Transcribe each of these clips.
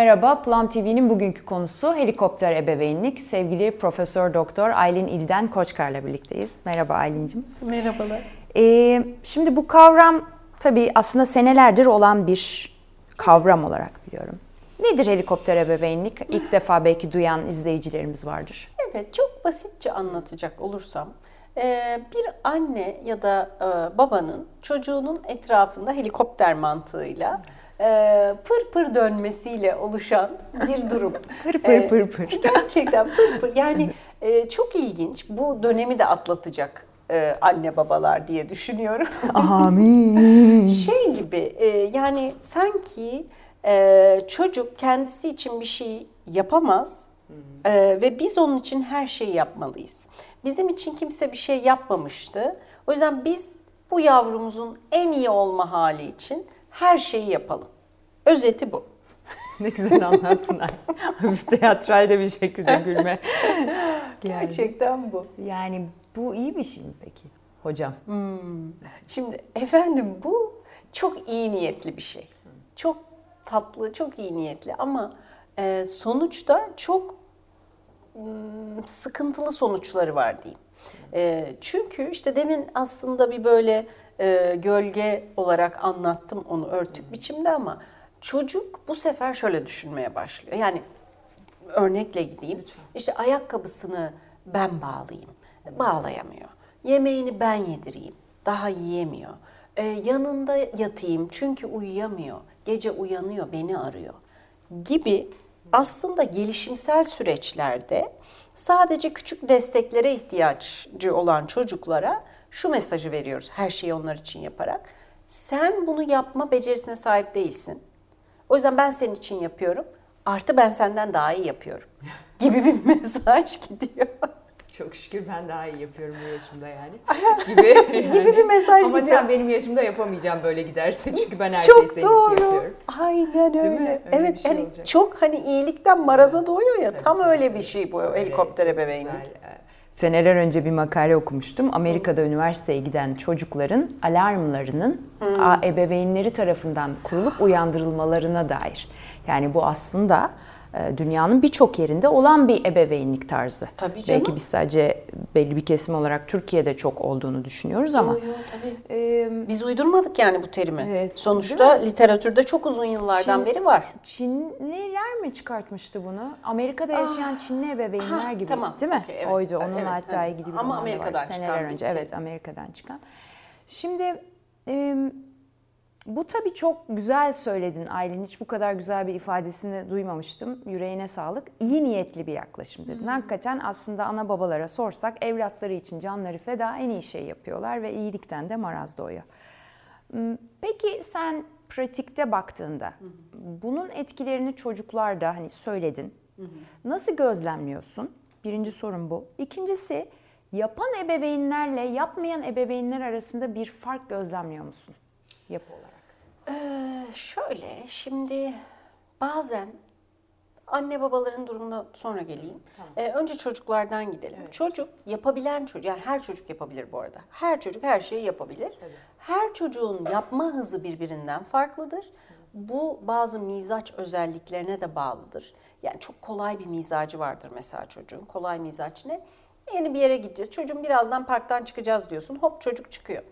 Merhaba, Plum TV'nin bugünkü konusu helikopter ebeveynlik. Sevgili Profesör Doktor Aylin İlden Koçkar'la birlikteyiz. Merhaba Aylin'cim. Merhabalar. Ee, şimdi bu kavram tabii aslında senelerdir olan bir kavram olarak biliyorum. Nedir helikopter ebeveynlik? İlk defa belki duyan izleyicilerimiz vardır. Evet, çok basitçe anlatacak olursam, e, bir anne ya da e, babanın çocuğunun etrafında helikopter mantığıyla pır pır dönmesiyle oluşan bir durum. Pır pır pır pır. Gerçekten pır pır. Yani çok ilginç. Bu dönemi de atlatacak anne babalar diye düşünüyorum. Amin. şey gibi yani sanki çocuk kendisi için bir şey yapamaz ve biz onun için her şeyi yapmalıyız. Bizim için kimse bir şey yapmamıştı. O yüzden biz bu yavrumuzun en iyi olma hali için her şeyi yapalım. Özeti bu. ne güzel anlattın. Hafif teatralde bir şekilde gülme. Gerçekten bu. Yani bu iyi bir şey mi peki hocam? Hmm. Şimdi efendim bu çok iyi niyetli bir şey. Çok tatlı, çok iyi niyetli ama e, sonuçta çok sıkıntılı sonuçları var diyeyim. E, çünkü işte demin aslında bir böyle e, gölge olarak anlattım onu örtük biçimde ama çocuk bu sefer şöyle düşünmeye başlıyor. Yani örnekle gideyim. İşte ayakkabısını ben bağlayayım. Bağlayamıyor. Yemeğini ben yedireyim. Daha yiyemiyor. Ee, yanında yatayım çünkü uyuyamıyor. Gece uyanıyor, beni arıyor. Gibi aslında gelişimsel süreçlerde sadece küçük desteklere ihtiyacı olan çocuklara şu mesajı veriyoruz her şeyi onlar için yaparak. Sen bunu yapma becerisine sahip değilsin. O yüzden ben senin için yapıyorum. Artı ben senden daha iyi yapıyorum. Gibi bir mesaj gidiyor. Çok şükür ben daha iyi yapıyorum bu yaşımda yani. Gibi, yani. gibi bir mesaj Ama sen benim yaşımda yapamayacağım böyle giderse çünkü ben her çok şeyi senin doğru. için yapıyorum. Aynen öyle. öyle evet şey hani olacak. çok hani iyilikten maraza doğuyor ya tabii, tam tabii, öyle bir şey bu öyle, helikopter ebeveynlik. Seneler önce bir makale okumuştum. Amerika'da üniversiteye giden çocukların alarmlarının hmm. ebeveynleri tarafından kurulup uyandırılmalarına dair. Yani bu aslında dünyanın birçok yerinde olan bir ebeveynlik tarzı. Tabii canım. Belki biz sadece belli bir kesim olarak Türkiye'de çok olduğunu düşünüyoruz ama. Yok tabii. E, biz uydurmadık yani bu terimi. Evet, Sonuçta literatürde çok uzun yıllardan Çin, beri var. Çinliler mi çıkartmıştı bunu? Amerika'da yaşayan ah, Çinli ebeveynler ha, gibi tamam, değil mi? Okay, evet, Oydu. Onun evet, hatta evet. ilgili bir Ama Amerika'dan var. Seneler önce. Evet Amerika'dan çıkan. Şimdi e, bu tabii çok güzel söyledin Aylin. Hiç bu kadar güzel bir ifadesini duymamıştım. Yüreğine sağlık. İyi niyetli bir yaklaşım dedin. hı Hakikaten aslında ana babalara sorsak evlatları için canları feda en iyi şey yapıyorlar ve iyilikten de maraz doğuyor. Hmm, peki sen pratikte baktığında hı bunun etkilerini çocuklarda hani söyledin. hı Nasıl gözlemliyorsun? Birinci sorun bu. İkincisi yapan ebeveynlerle yapmayan ebeveynler arasında bir fark gözlemliyor musun yapı olarak? Ee, şöyle şimdi bazen anne babaların durumuna sonra geleyim. Tamam. Ee, önce çocuklardan gidelim. Evet. Çocuk yapabilen çocuk yani her çocuk yapabilir bu arada. Her çocuk her şeyi yapabilir. Evet. Her çocuğun yapma hızı birbirinden farklıdır. Bu bazı mizaç özelliklerine de bağlıdır. Yani çok kolay bir mizacı vardır mesela çocuğun. Kolay mizaç ne? Yeni bir yere gideceğiz. Çocuğum birazdan parktan çıkacağız diyorsun. Hop çocuk çıkıyor.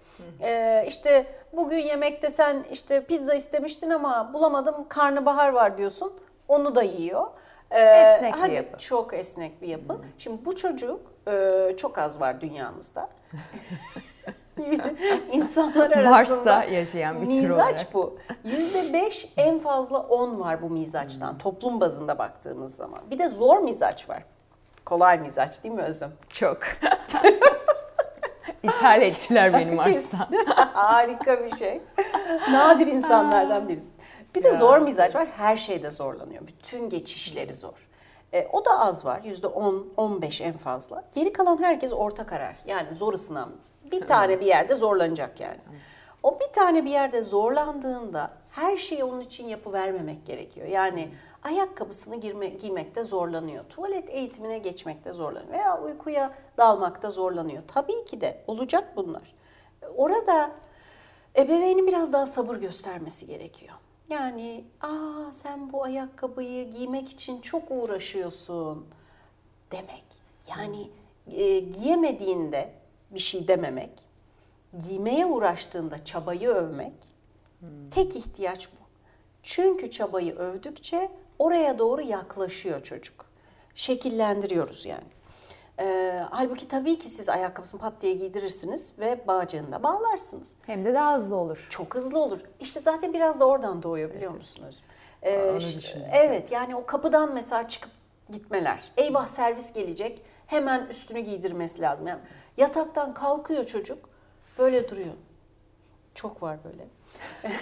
Ee, işte bugün yemekte sen işte pizza istemiştin ama bulamadım karnabahar var diyorsun. Onu da yiyor. Ee, esnek hadi, bir yapı. Çok esnek bir yapı. Hı. Şimdi bu çocuk e, çok az var dünyamızda. İnsanlar arasında Mars'ta yaşayan bir tür Mizaç bu. Yüzde beş en fazla on var bu mizaçtan toplum bazında baktığımız zaman. Bir de zor mizaç var. Kolay mizaç değil mi Özüm? Çok. İthal ettiler benim Mars'tan. Harika bir şey. Nadir insanlardan birisi. Bir de zor mizaç var. Her şeyde zorlanıyor. Bütün geçişleri zor. E, o da az var. Yüzde 10, 15 en fazla. Geri kalan herkes orta karar. Yani zor ısınan. Bir tane bir yerde zorlanacak yani. O bir tane bir yerde zorlandığında her şeyi onun için yapı vermemek gerekiyor. Yani ayakkabısını girme, giymekte zorlanıyor. Tuvalet eğitimine geçmekte zorlanıyor. Veya uykuya dalmakta zorlanıyor. Tabii ki de olacak bunlar. Orada ebeveynin biraz daha sabır göstermesi gerekiyor. Yani aa sen bu ayakkabıyı giymek için çok uğraşıyorsun demek. Yani e, giyemediğinde bir şey dememek, giymeye uğraştığında çabayı övmek tek ihtiyaç bu. Çünkü çabayı övdükçe oraya doğru yaklaşıyor çocuk. Şekillendiriyoruz yani. Ee, halbuki tabii ki siz ayakkabısını pat diye giydirirsiniz ve bağcığında bağlarsınız. Hem de daha hızlı olur. Çok hızlı olur. İşte zaten biraz da oradan doğuyor biliyor musunuz? Ee, düşündüm. evet yani o kapıdan mesela çıkıp gitmeler. Eyvah servis gelecek. Hemen üstünü giydirmesi lazım. Yani yataktan kalkıyor çocuk. Böyle duruyor. Çok var böyle.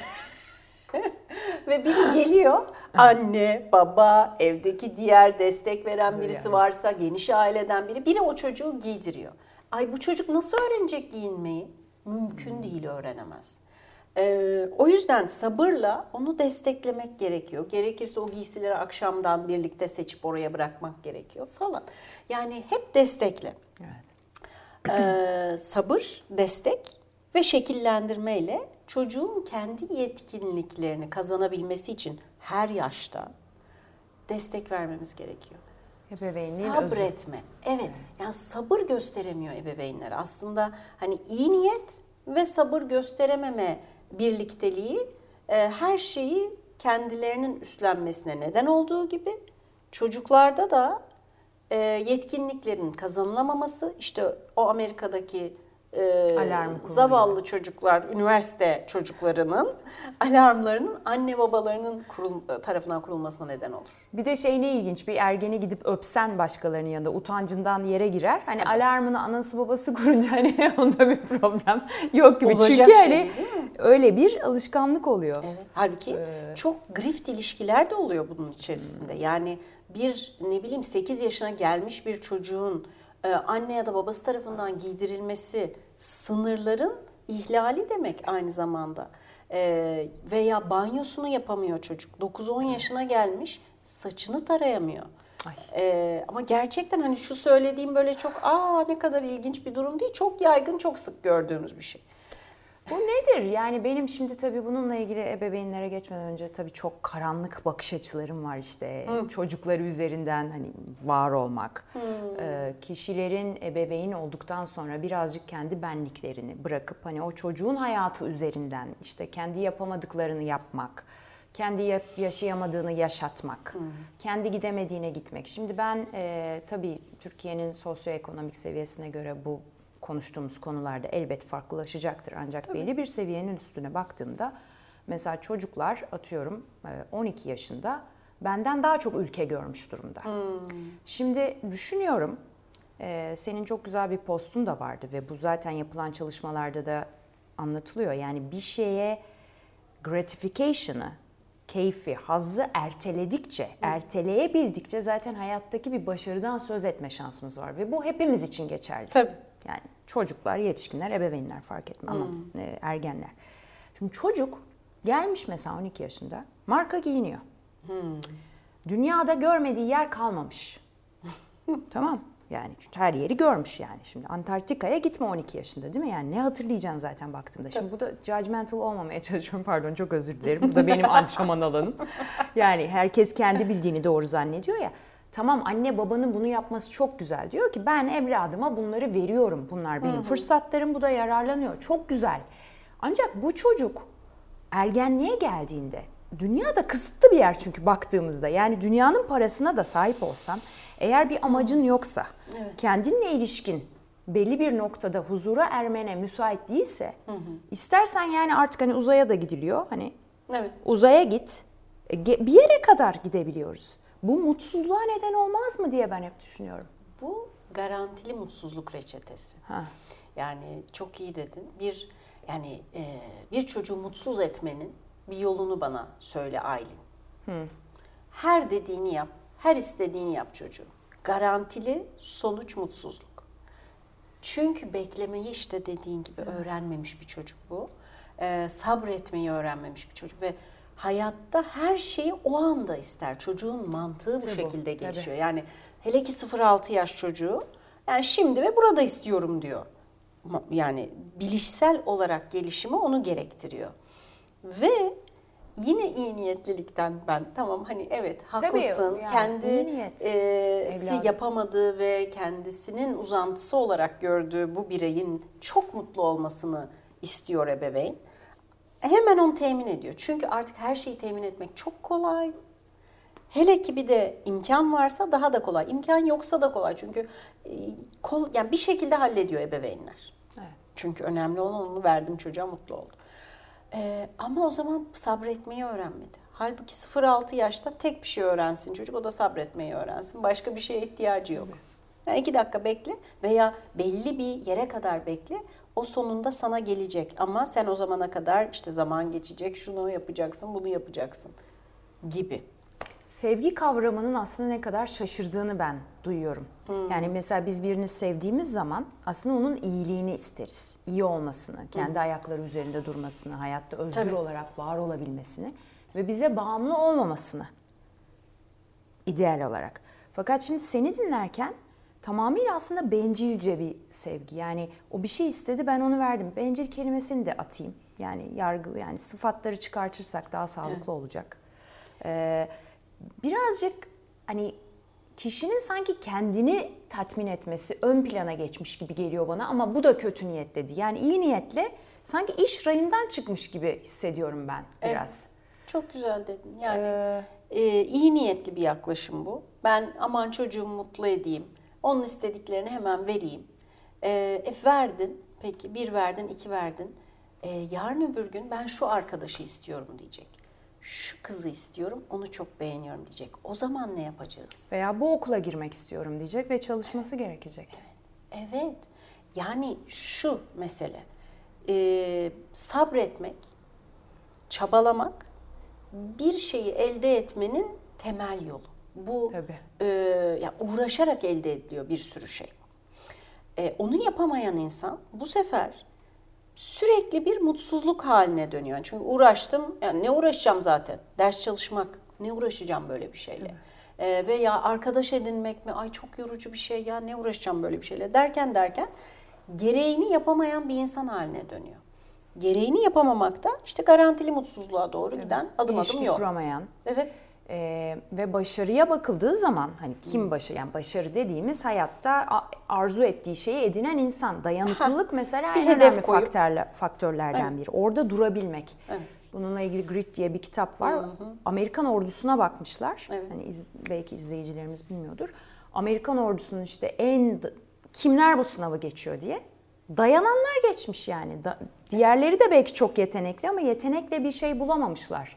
Ve biri geliyor. Anne, baba, evdeki diğer destek veren birisi Yani. varsa, geniş aileden biri. Biri o çocuğu giydiriyor. Ay bu çocuk nasıl öğrenecek giyinmeyi? Mümkün değil öğrenemez. Ee, o yüzden sabırla onu desteklemek gerekiyor. Gerekirse o giysileri akşamdan birlikte seçip oraya bırakmak gerekiyor falan. Yani hep destekle. Evet. Ee, sabır, destek ve şekillendirmeyle çocuğun kendi yetkinliklerini kazanabilmesi için her yaşta destek vermemiz gerekiyor. Ebeveynliğin özü. Sabretme. Evet. Yani sabır gösteremiyor ebeveynler. Aslında hani iyi niyet ve sabır gösterememe birlikteliği e, her şeyi kendilerinin üstlenmesine neden olduğu gibi çocuklarda da e, yetkinliklerin kazanılamaması işte o Amerika'daki e, zavallı çocuklar, üniversite çocuklarının alarmlarının anne babalarının kurul, tarafından kurulmasına neden olur. Bir de şey ne ilginç bir ergeni gidip öpsen başkalarının yanında utancından yere girer. Hani alarmını anası babası kurunca hani onda bir problem yok gibi. Olacak Çünkü şey hani öyle bir alışkanlık oluyor. Evet. Halbuki çok grift ilişkiler de oluyor bunun içerisinde. Yani bir ne bileyim 8 yaşına gelmiş bir çocuğun anne ya da babası tarafından giydirilmesi sınırların ihlali demek aynı zamanda. E, veya banyosunu yapamıyor çocuk. 9-10 yaşına gelmiş saçını tarayamıyor. Ay. E, ama gerçekten hani şu söylediğim böyle çok aa ne kadar ilginç bir durum değil. Çok yaygın, çok sık gördüğümüz bir şey. Bu nedir? Yani benim şimdi tabii bununla ilgili ebeveynlere geçmeden önce tabii çok karanlık bakış açılarım var işte. Çocukları üzerinden hani var olmak. Ee, kişilerin ebeveyn olduktan sonra birazcık kendi benliklerini bırakıp hani o çocuğun hayatı üzerinden işte kendi yapamadıklarını yapmak. Kendi yaşayamadığını yaşatmak, kendi gidemediğine gitmek. Şimdi ben e, tabii Türkiye'nin sosyoekonomik seviyesine göre bu konuştuğumuz konularda elbet farklılaşacaktır. Ancak belli bir seviyenin üstüne baktığımda mesela çocuklar atıyorum e, 12 yaşında benden daha çok ülke görmüş durumda. Şimdi düşünüyorum e, senin çok güzel bir postun da vardı ve bu zaten yapılan çalışmalarda da anlatılıyor. Yani bir şeye gratification'ı, keyfi, hazzı erteledikçe, erteleyebildikçe zaten hayattaki bir başarıdan söz etme şansımız var ve bu hepimiz için geçerli. Tabii. Yani çocuklar, yetişkinler, ebeveynler fark etmez ama e, ergenler. Şimdi çocuk gelmiş mesela 12 yaşında marka giyiniyor. Dünyada görmediği yer kalmamış. tamam. Yani her yeri görmüş yani. Şimdi Antarktika'ya gitme 12 yaşında değil mi? Yani ne hatırlayacaksın zaten baktığında. Şimdi bu da judgmental olmamaya çalışıyorum. Pardon çok özür dilerim. Bu da benim antrenman alanım. Yani herkes kendi bildiğini doğru zannediyor ya. Tamam anne babanın bunu yapması çok güzel. Diyor ki ben evladıma bunları veriyorum. Bunlar benim fırsatlarım. Bu da yararlanıyor. Çok güzel. Ancak bu çocuk ergenliğe geldiğinde dünya da kısıtlı bir yer çünkü baktığımızda. Yani dünyanın parasına da sahip olsan eğer bir amacın yoksa, kendinle ilişkin belli bir noktada huzura ermene müsait değilse istersen yani artık hani uzaya da gidiliyor. Hani Evet. uzaya git. E, Bir yere kadar gidebiliyoruz. Bu mutsuzluğa neden olmaz mı diye ben hep düşünüyorum. Bu garantili mutsuzluk reçetesi. Ha. Yani çok iyi dedin. Bir yani e, bir çocuğu mutsuz etmenin bir yolunu bana söyle Aylin. Her dediğini yap, her istediğini yap çocuğun. Garantili sonuç mutsuzluk. Çünkü beklemeyi işte dediğin gibi öğrenmemiş bir çocuk bu. Ee, sabretmeyi öğrenmemiş bir çocuk ve hayatta her şeyi o anda ister. Çocuğun mantığı bu Tabii, şekilde tabii. gelişiyor. Yani hele ki 0-6 yaş çocuğu yani şimdi ve burada istiyorum diyor. Yani bilişsel olarak gelişimi onu gerektiriyor. Ve yine iyi niyetlilikten ben tamam hani evet haklısın yani, kendisi yapamadığı ve kendisinin uzantısı olarak gördüğü bu bireyin çok mutlu olmasını istiyor ebeveyn. Hemen onu temin ediyor. Çünkü artık her şeyi temin etmek çok kolay. Hele ki bir de imkan varsa daha da kolay. İmkan yoksa da kolay. Çünkü e, kol, yani bir şekilde hallediyor ebeveynler. Evet. Çünkü önemli olan onu verdim çocuğa mutlu oldu. Ee, ama o zaman sabretmeyi öğrenmedi. Halbuki 0-6 yaşta tek bir şey öğrensin çocuk. O da sabretmeyi öğrensin. Başka bir şeye ihtiyacı yok. Yani iki dakika bekle veya belli bir yere kadar bekle. O sonunda sana gelecek ama sen o zamana kadar işte zaman geçecek, şunu yapacaksın, bunu yapacaksın gibi sevgi kavramının aslında ne kadar şaşırdığını ben duyuyorum. Hmm. Yani mesela biz birini sevdiğimiz zaman aslında onun iyiliğini isteriz. İyi olmasını, kendi hmm. ayakları üzerinde durmasını, hayatta özgür Tabii. olarak var olabilmesini ve bize bağımlı olmamasını ideal olarak. Fakat şimdi seni dinlerken tamamıyla aslında bencilce bir sevgi. Yani o bir şey istedi ben onu verdim. Bencil kelimesini de atayım. Yani yargılı yani sıfatları çıkartırsak daha sağlıklı evet. olacak. Ee, birazcık hani kişinin sanki kendini tatmin etmesi ön plana geçmiş gibi geliyor bana ama bu da kötü niyetledi. Yani iyi niyetle sanki iş rayından çıkmış gibi hissediyorum ben biraz. Evet. Çok güzel dedin. Yani ee, e, iyi niyetli bir yaklaşım bu. Ben aman çocuğumu mutlu edeyim. Onun istediklerini hemen vereyim. E, e, verdin. Peki bir verdin, iki verdin. E, yarın öbür gün ben şu arkadaşı istiyorum diyecek şu kızı istiyorum, onu çok beğeniyorum diyecek. O zaman ne yapacağız? Veya bu okula girmek istiyorum diyecek ve çalışması evet. gerekecek. Evet. Evet. Yani şu mesele. E, sabretmek, çabalamak bir şeyi elde etmenin temel yolu. Bu Tabii. E, yani uğraşarak elde ediliyor bir sürü şey. E, onu yapamayan insan bu sefer sürekli bir mutsuzluk haline dönüyor. Çünkü uğraştım, yani ne uğraşacağım zaten? Ders çalışmak, ne uğraşacağım böyle bir şeyle? Evet. Ee, veya arkadaş edinmek mi? Ay çok yorucu bir şey ya, ne uğraşacağım böyle bir şeyle? Derken derken gereğini yapamayan bir insan haline dönüyor. Gereğini yapamamak da işte garantili mutsuzluğa doğru evet. giden adım İlişki adım yol. kuramayan. Evet. Ee, ve başarıya bakıldığı zaman hani kim hmm. başarı yani başarı dediğimiz hayatta arzu ettiği şeyi edinen insan dayanıklılık mesela en önemli faktörler, faktörlerden evet. biri. Orada durabilmek. Evet. Bununla ilgili Grit diye bir kitap var. Hı hı. Amerikan ordusuna bakmışlar. Evet. Hani iz, belki izleyicilerimiz bilmiyordur. Amerikan ordusunun işte en kimler bu sınavı geçiyor diye dayananlar geçmiş yani. Da, diğerleri de belki çok yetenekli ama yetenekle bir şey bulamamışlar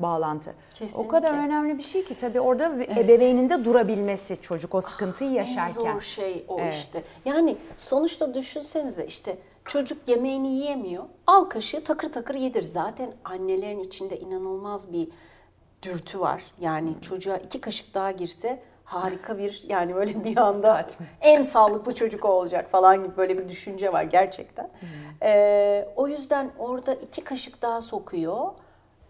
bağlantı. Kesinlikle. O kadar önemli bir şey ki tabii orada evet. ebeveyninde durabilmesi çocuk o sıkıntıyı ah, yaşarken. En zor şey o evet. işte. Yani sonuçta düşünsenize işte çocuk yemeğini yiyemiyor. Al kaşığı takır takır yedir. Zaten annelerin içinde inanılmaz bir dürtü var. Yani hmm. çocuğa iki kaşık daha girse harika bir yani böyle bir anda en sağlıklı çocuk olacak falan gibi böyle bir düşünce var gerçekten. Hmm. Ee, o yüzden orada iki kaşık daha sokuyor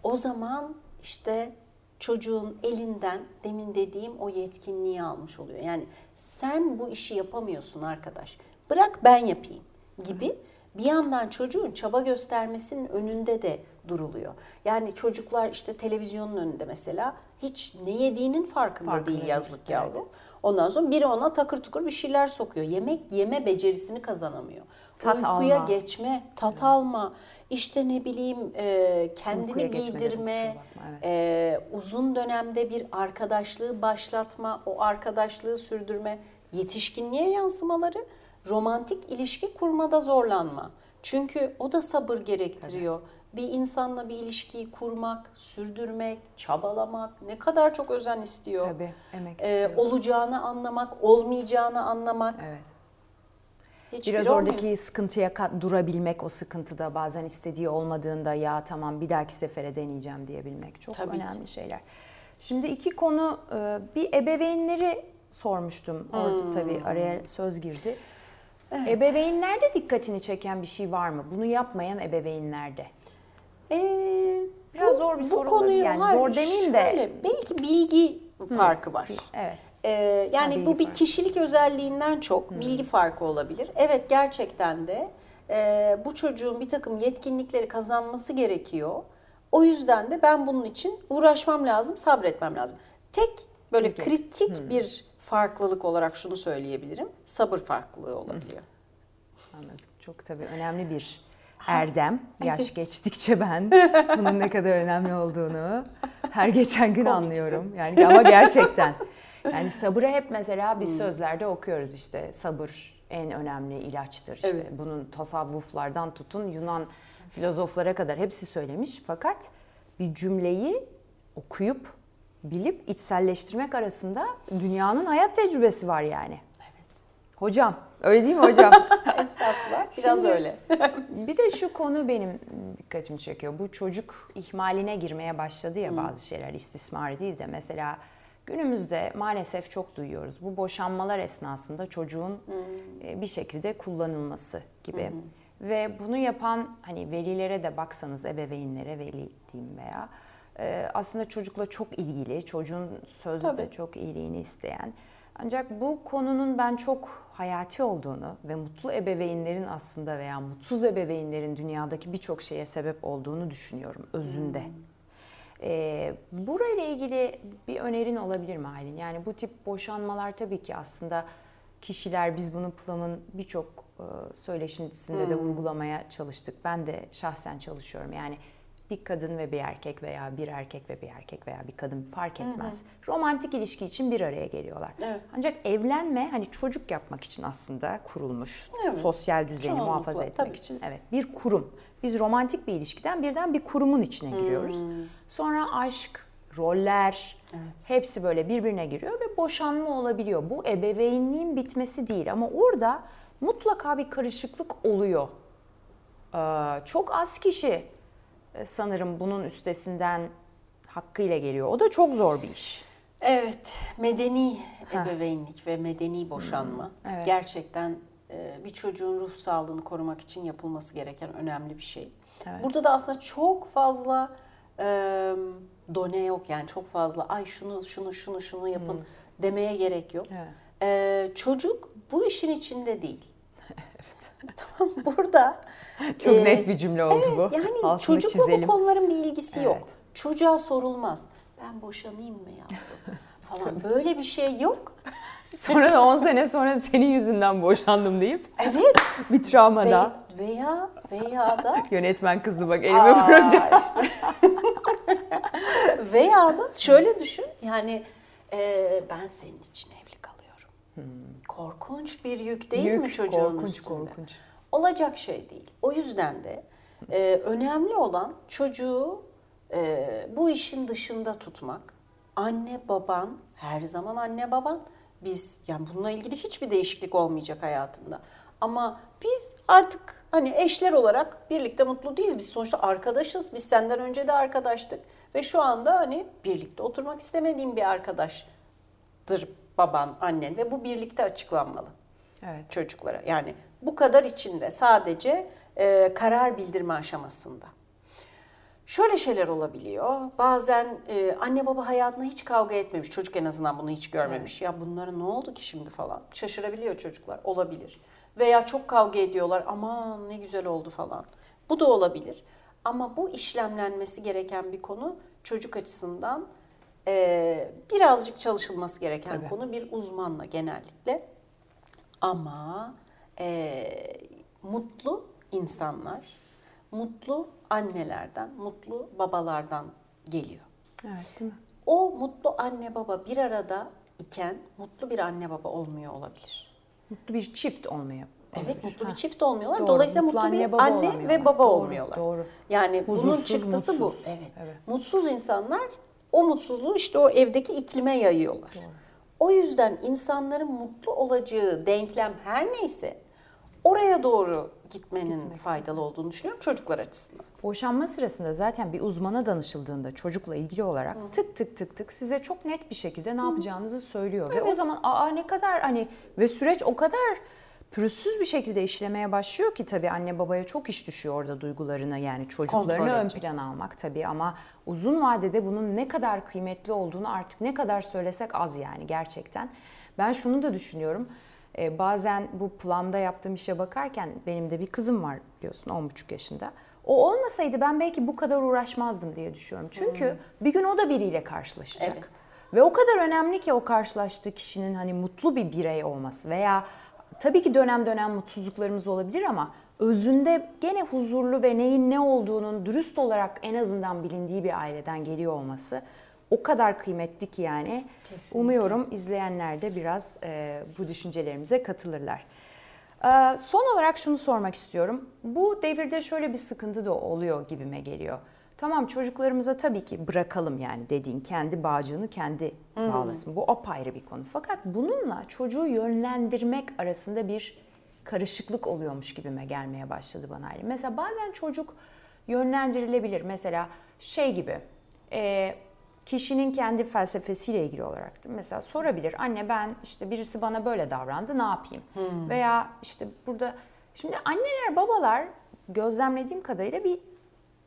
o zaman işte çocuğun elinden demin dediğim o yetkinliği almış oluyor. Yani sen bu işi yapamıyorsun arkadaş. Bırak ben yapayım gibi bir yandan çocuğun çaba göstermesinin önünde de duruluyor. Yani çocuklar işte televizyonun önünde mesela hiç ne yediğinin farkında, farkında değil yazlık evet. yavrum. Ondan sonra biri ona takır tukur bir şeyler sokuyor. Yemek yeme becerisini kazanamıyor. Tat Uykuya alma. geçme, tat evet. alma işte ne bileyim e, kendini giydirme, evet. e, uzun dönemde bir arkadaşlığı başlatma, o arkadaşlığı sürdürme, yetişkinliğe yansımaları, romantik ilişki kurmada zorlanma. Çünkü o da sabır gerektiriyor. Evet. Bir insanla bir ilişkiyi kurmak, sürdürmek, çabalamak ne kadar çok özen istiyor. Tabii, emek istiyor. Ee, olacağını anlamak, olmayacağını anlamak. Evet. Hiçbir Biraz oradaki olmuyor. sıkıntıya durabilmek, o sıkıntıda bazen istediği olmadığında ya tamam bir dahaki sefere deneyeceğim diyebilmek çok Tabii önemli ki. şeyler. Şimdi iki konu e, bir ebeveynleri sormuştum. Orada hmm. tabii araya söz girdi. Evet. Ebeveynlerde dikkatini çeken bir şey var mı? Bunu yapmayan ebeveynlerde. Ee, Biraz bu, zor bir bu soru konuyu, yani hayır, zor demeyeyim de. belki bilgi farkı var. Evet. Ee, yani ha, bu bir farkı. kişilik özelliğinden çok hmm. bilgi farkı olabilir. Evet gerçekten de e, bu çocuğun bir takım yetkinlikleri kazanması gerekiyor. O yüzden de ben bunun için uğraşmam lazım, sabretmem lazım. Tek böyle Peki. kritik bir farklılık olarak şunu söyleyebilirim. Sabır farklılığı olabiliyor. Anladım. Çok tabii önemli bir erdem. Yaş geçtikçe ben bunun ne kadar önemli olduğunu her geçen gün Komiksin. anlıyorum. Yani ama gerçekten. Yani sabırı hep mesela biz sözlerde okuyoruz işte sabır en önemli ilaçtır. İşte Evet. bunun tasavvuflardan tutun Yunan filozoflara kadar hepsi söylemiş. Fakat bir cümleyi okuyup bilip içselleştirmek arasında dünyanın hayat tecrübesi var yani. Hocam, öyle değil mi hocam? Estağfurullah. Biraz Şimdi- öyle. Bir de şu konu benim dikkatimi çekiyor. Bu çocuk ihmaline girmeye başladı ya bazı şeyler istismar değil de mesela günümüzde maalesef çok duyuyoruz. Bu boşanmalar esnasında çocuğun e, bir şekilde kullanılması gibi. Ve bunu yapan hani velilere de baksanız ebeveynlere veli diyeyim veya e, aslında çocukla çok ilgili, çocuğun sözde Tabii. çok iyiliğini isteyen. Ancak bu konunun ben çok hayati olduğunu ve mutlu ebeveynlerin aslında veya mutsuz ebeveynlerin dünyadaki birçok şeye sebep olduğunu düşünüyorum özünde. Ee, burayla ilgili bir önerin olabilir mi Aylin? Yani bu tip boşanmalar tabii ki aslında kişiler biz bunu Plum'ın birçok e, söyleşisinde de vurgulamaya çalıştık. Ben de şahsen çalışıyorum. Yani bir kadın ve bir erkek veya bir erkek ve bir erkek veya bir kadın fark etmez. Romantik ilişki için bir araya geliyorlar. Evet. Ancak evlenme hani çocuk yapmak için aslında kurulmuş. Evet. Sosyal düzeni Çoğunlukla, muhafaza etmek tabii. için. Evet, bir kurum. Biz romantik bir ilişkiden birden bir kurumun içine giriyoruz. Sonra aşk, roller, hepsi böyle birbirine giriyor ve boşanma olabiliyor. Bu ebeveynliğin bitmesi değil ama orada mutlaka bir karışıklık oluyor. Ee, çok az kişi sanırım bunun üstesinden hakkıyla geliyor. O da çok zor bir iş. Evet, medeni ebeveynlik ve medeni boşanma evet. gerçekten e, bir çocuğun ruh sağlığını korumak için yapılması gereken önemli bir şey. Evet. Burada da aslında çok fazla e, done yok yani çok fazla ay şunu şunu şunu şunu yapın demeye gerek yok. Evet. E, çocuk bu işin içinde değil. Tamam burada Çok e, net bir cümle oldu bu. Evet, yani Altını çocukla çizelim. bu konuların bir ilgisi yok. Evet. Çocuğa sorulmaz. Ben boşanayım mı yavrum? falan böyle bir şey yok. Sonra da 10 sene sonra senin yüzünden boşandım deyip Evet. bir travmada. Ve, veya veya da Yönetmen kızdı bak elime Aa, vurunca. işte. veya da şöyle düşün yani e, ben senin için Korkunç bir yük değil mi. Yük, çocuğun korkunç, üstünde? korkunç. Olacak şey değil. O yüzden de e, önemli olan çocuğu e, bu işin dışında tutmak. Anne baban her zaman anne baban. Biz yani bununla ilgili hiçbir değişiklik olmayacak hayatında. Ama biz artık hani eşler olarak birlikte mutlu değiliz. Biz sonuçta arkadaşız. Biz senden önce de arkadaştık ve şu anda hani birlikte oturmak istemediğim bir arkadaştır baban, annen ve bu birlikte açıklanmalı Evet. çocuklara. Yani bu kadar içinde sadece e, karar bildirme aşamasında. Şöyle şeyler olabiliyor. Bazen e, anne baba hayatında hiç kavga etmemiş. Çocuk en azından bunu hiç görmemiş. Ya bunlara ne oldu ki şimdi falan. Şaşırabiliyor çocuklar. Olabilir. Veya çok kavga ediyorlar. Aman ne güzel oldu falan. Bu da olabilir. Ama bu işlemlenmesi gereken bir konu çocuk açısından e, birazcık çalışılması gereken Tabii. konu bir uzmanla genellikle. Ama e, mutlu insanlar, mutlu annelerden, mutlu babalardan geliyor. Evet değil mi? O mutlu anne baba bir arada iken mutlu bir anne baba olmuyor olabilir. Mutlu bir çift olmaya. Evet mutlu Ha. bir çift olmuyorlar. Doğru, Dolayısıyla mutlu mutlu, anne bir baba anne ve baba Doğru, olmuyorlar. doğru. Yani bunun Huzursuz, çıktısı mutsuz. bu. Evet. Evet. Mutsuz insanlar o mutsuzluğu işte o evdeki iklime yayıyorlar. O yüzden insanların mutlu olacağı denklem her neyse oraya doğru gitmenin faydalı olduğunu düşünüyorum çocuklar açısından. Boşanma sırasında zaten bir uzmana danışıldığında çocukla ilgili olarak tık tık tık tık size çok net bir şekilde ne yapacağınızı söylüyor. Ve o zaman aa ne kadar hani ve süreç o kadar pürüzsüz bir şekilde işlemeye başlıyor ki tabii anne babaya çok iş düşüyor orada duygularını yani çocuklarını ön plana almak tabii ama uzun vadede bunun ne kadar kıymetli olduğunu artık ne kadar söylesek az yani gerçekten. Ben şunu da düşünüyorum. Ee, bazen bu planda yaptığım işe bakarken benim de bir kızım var biliyorsun 10,5 yaşında. O olmasaydı ben belki bu kadar uğraşmazdım diye düşünüyorum. Çünkü bir gün o da biriyle karşılaşacak. Evet. Ve o kadar önemli ki o karşılaştığı kişinin hani mutlu bir birey olması veya tabii ki dönem dönem mutsuzluklarımız olabilir ama özünde gene huzurlu ve neyin ne olduğunun dürüst olarak en azından bilindiği bir aileden geliyor olması o kadar kıymetli ki yani. Kesinlikle. Umuyorum izleyenler de biraz e, bu düşüncelerimize katılırlar. Ee, son olarak şunu sormak istiyorum. Bu devirde şöyle bir sıkıntı da oluyor gibime geliyor. Tamam çocuklarımıza tabii ki bırakalım yani dediğin kendi bağcığını kendi bağlasın. Bu apayrı bir konu. Fakat bununla çocuğu yönlendirmek arasında bir karışıklık oluyormuş gibime gelmeye başladı bana. Mesela bazen çocuk yönlendirilebilir. Mesela şey gibi e, kişinin kendi felsefesiyle ilgili olarak mesela sorabilir. Anne ben işte birisi bana böyle davrandı ne yapayım? Veya işte burada şimdi anneler babalar gözlemlediğim kadarıyla bir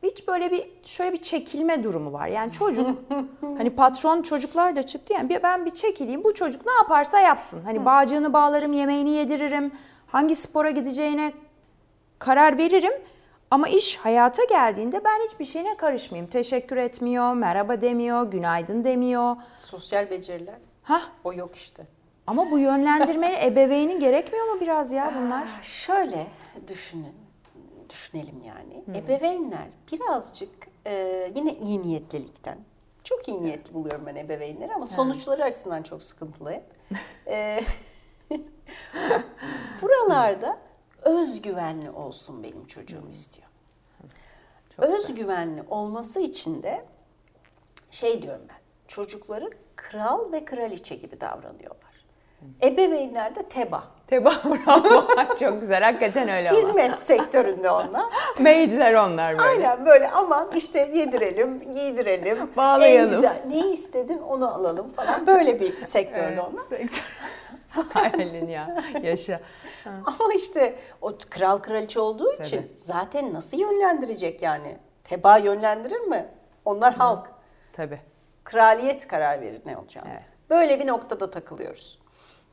hiç böyle bir şöyle bir çekilme durumu var. Yani çocuk hani patron çocuklar da çıktı yani ben bir çekileyim bu çocuk ne yaparsa yapsın. Hani bağcığını bağlarım, yemeğini yediririm, hangi spora gideceğine karar veririm. Ama iş hayata geldiğinde ben hiçbir şeyine karışmayayım. Teşekkür etmiyor, merhaba demiyor, günaydın demiyor. Sosyal beceriler Hah o yok işte. ama bu yönlendirmeli ebeveynin gerekmiyor mu biraz ya bunlar? Şöyle düşünün, düşünelim yani. Ebeveynler birazcık e, yine iyi niyetlilikten, çok iyi niyetli buluyorum ben ebeveynleri ama sonuçları açısından çok sıkıntılı hep. E, buralarda özgüvenli olsun benim çocuğum istiyor. Çok güzel. özgüvenli olması için de şey diyorum ben, çocukları kral ve kraliçe gibi davranıyorlar. Ebeveynler de teba. Bravo. Çok güzel hakikaten öyle. Hizmet sektöründe onlar. Maidler onlar böyle. Aynen böyle aman işte yedirelim, giydirelim. Bağlayalım. En güzel ne istedin onu alalım falan. Böyle bir sektörde Evet, onlar. sektör. Aylin ya yaşa. Ama işte o kral kraliçe olduğu için Tabii. zaten nasıl yönlendirecek yani? Teba yönlendirir mi? Onlar halk. Tabii. Kraliyet karar verir ne olacağını. Evet. Böyle bir noktada takılıyoruz.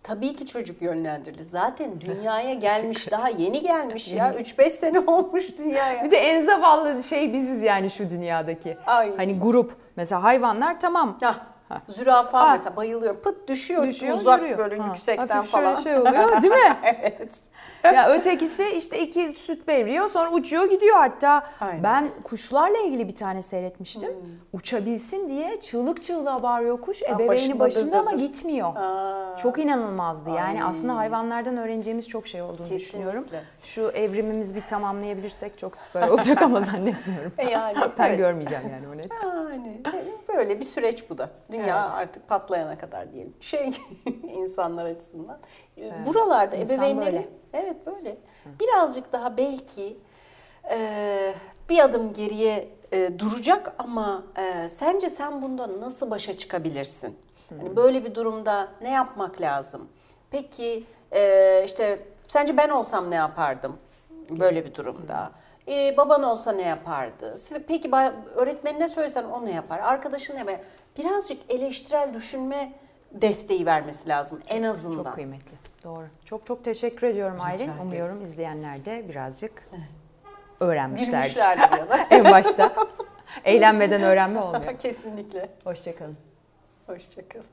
Tabii ki çocuk yönlendirilir. Zaten dünyaya gelmiş, daha yeni gelmiş ya. 3-5 sene olmuş dünyaya. Bir de en zavallı şey biziz yani şu dünyadaki. Ay. Hani grup. Mesela hayvanlar tamam. Hah, zürafa Ha. mesela bayılıyorum. Pıt düşüyor, Düşüyor, uzak yürüyor. böyle Ha, yüksekten hafif falan. şöyle şey oluyor değil mi? evet. ya ötekisi işte iki süt veriyor sonra uçuyor gidiyor hatta Aynen. ben kuşlarla ilgili bir tane seyretmiştim. Uçabilsin diye çığlık çığlığa bağırıyor kuş. Ebeveyni başında başında, dır ama dır. gitmiyor. Aa. Çok inanılmazdı. Yani Ay. aslında hayvanlardan öğreneceğimiz çok şey olduğunu Kesinlikle. düşünüyorum. Şu evrimimizi bir tamamlayabilirsek çok süper olacak ama zannetmiyorum. E yani, ben evet. görmeyeceğim yani o net. Yani böyle bir süreç bu da. Dünya Evet. artık patlayana kadar diyelim. Şey insanlar açısından. Buralarda İnsan ebeveynlerin böyle. evet böyle birazcık daha belki e, bir adım geriye e, duracak ama e, sence sen bundan nasıl başa çıkabilirsin? Hani böyle bir durumda ne yapmak lazım? Peki e, işte sence ben olsam ne yapardım böyle bir durumda? Ee, baban olsa ne yapardı? Peki öğretmenine söylesen o ne yapar? Arkadaşın ne yapar? Birazcık eleştirel düşünme desteği vermesi lazım en azından. Çok kıymetli. Doğru. Çok çok teşekkür ediyorum Aylin. ederim. Umuyorum izleyenler de birazcık öğrenmişlerdir. En başta. Eğlenmeden öğrenme olmuyor. Kesinlikle. Hoşçakalın. Hoşçakalın.